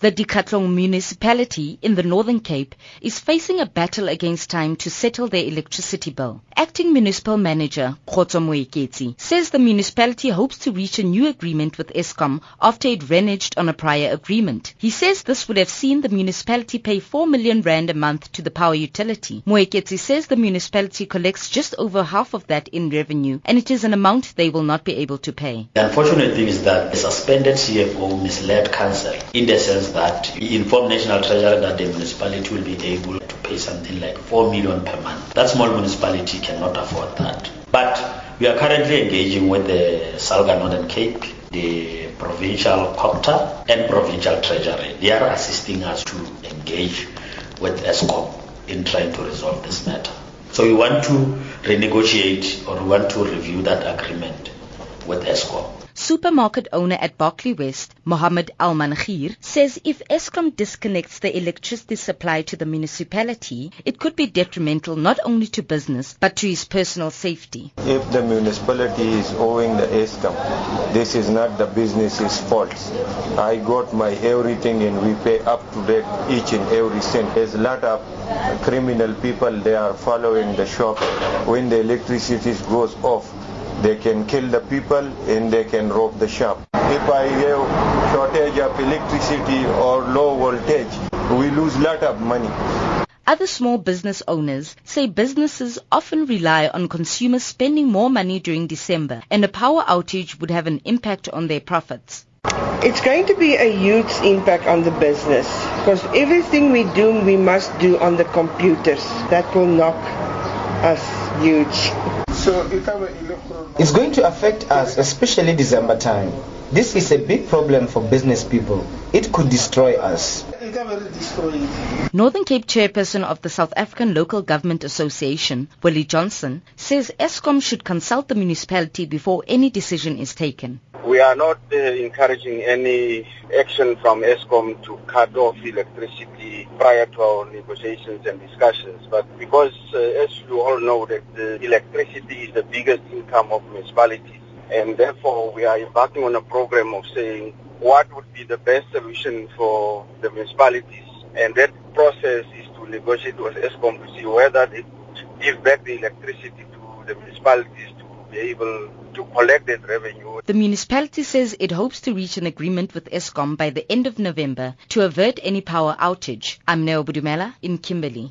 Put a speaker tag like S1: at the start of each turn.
S1: The Dikgatlong municipality in the Northern Cape is facing a battle against time to settle their electricity bill. Acting Municipal Manager Khotso Moeketsi says the municipality hopes to reach a new agreement with Eskom after it reneged on a prior agreement. He says this would have seen the municipality pay 4 million rand a month to the power utility. Moeketsi says the municipality collects just over half of that in revenue and it is an amount they will not be able to pay.
S2: The unfortunate thing is that the suspended CFO misled council in the sense that he informed National Treasury that the municipality will be able to pay something like 4 million per month. That small municipality cannot afford that. But we are currently engaging with the Salga Northern Cape, the provincial COGTA and provincial treasury. They are assisting us to engage with Eskom in trying to resolve this matter. So we want to renegotiate or we want to review that agreement with Eskom.
S1: Supermarket owner at Barkly West, Mohammed Al Manghir, says if Eskom disconnects the electricity supply to the municipality, it could be detrimental not only to business but to his personal safety.
S3: If the municipality is owing the Eskom, this is not the business's fault. I got my everything and we pay up to date each and every cent. There's a lot of criminal people, they are following the shop. When the electricity goes off, they can kill the people and they can rob the shop. If I have shortage of electricity or low voltage, we lose a lot of money.
S1: Other small business owners say businesses often rely on consumers spending more money during December and a power outage would have an impact on their profits.
S4: It's going to be a huge impact on the business because everything we do, we must do on the computers. That will knock us huge.
S5: It's going to affect us, especially December time. This is a big problem for business people. It could destroy us.
S1: Northern Cape chairperson of the South African Local Government Association, Willie Johnson, says Eskom should consult the municipality before any decision is taken.
S6: We are not uh, encouraging any action from Eskom to cut off electricity prior to our negotiations and discussions. But because, uh, as you all know, that electricity is the biggest income of municipalities, and therefore we are embarking on a program of saying what would be the best solution for the municipalities. And that process is to negotiate with Eskom to see whether they give back the electricity to the municipalities to be able to collect that revenue.
S1: The municipality says it hopes to reach an agreement with Eskom by the end of November to avert any power outage. I'm Neo Bodumela in Kimberley.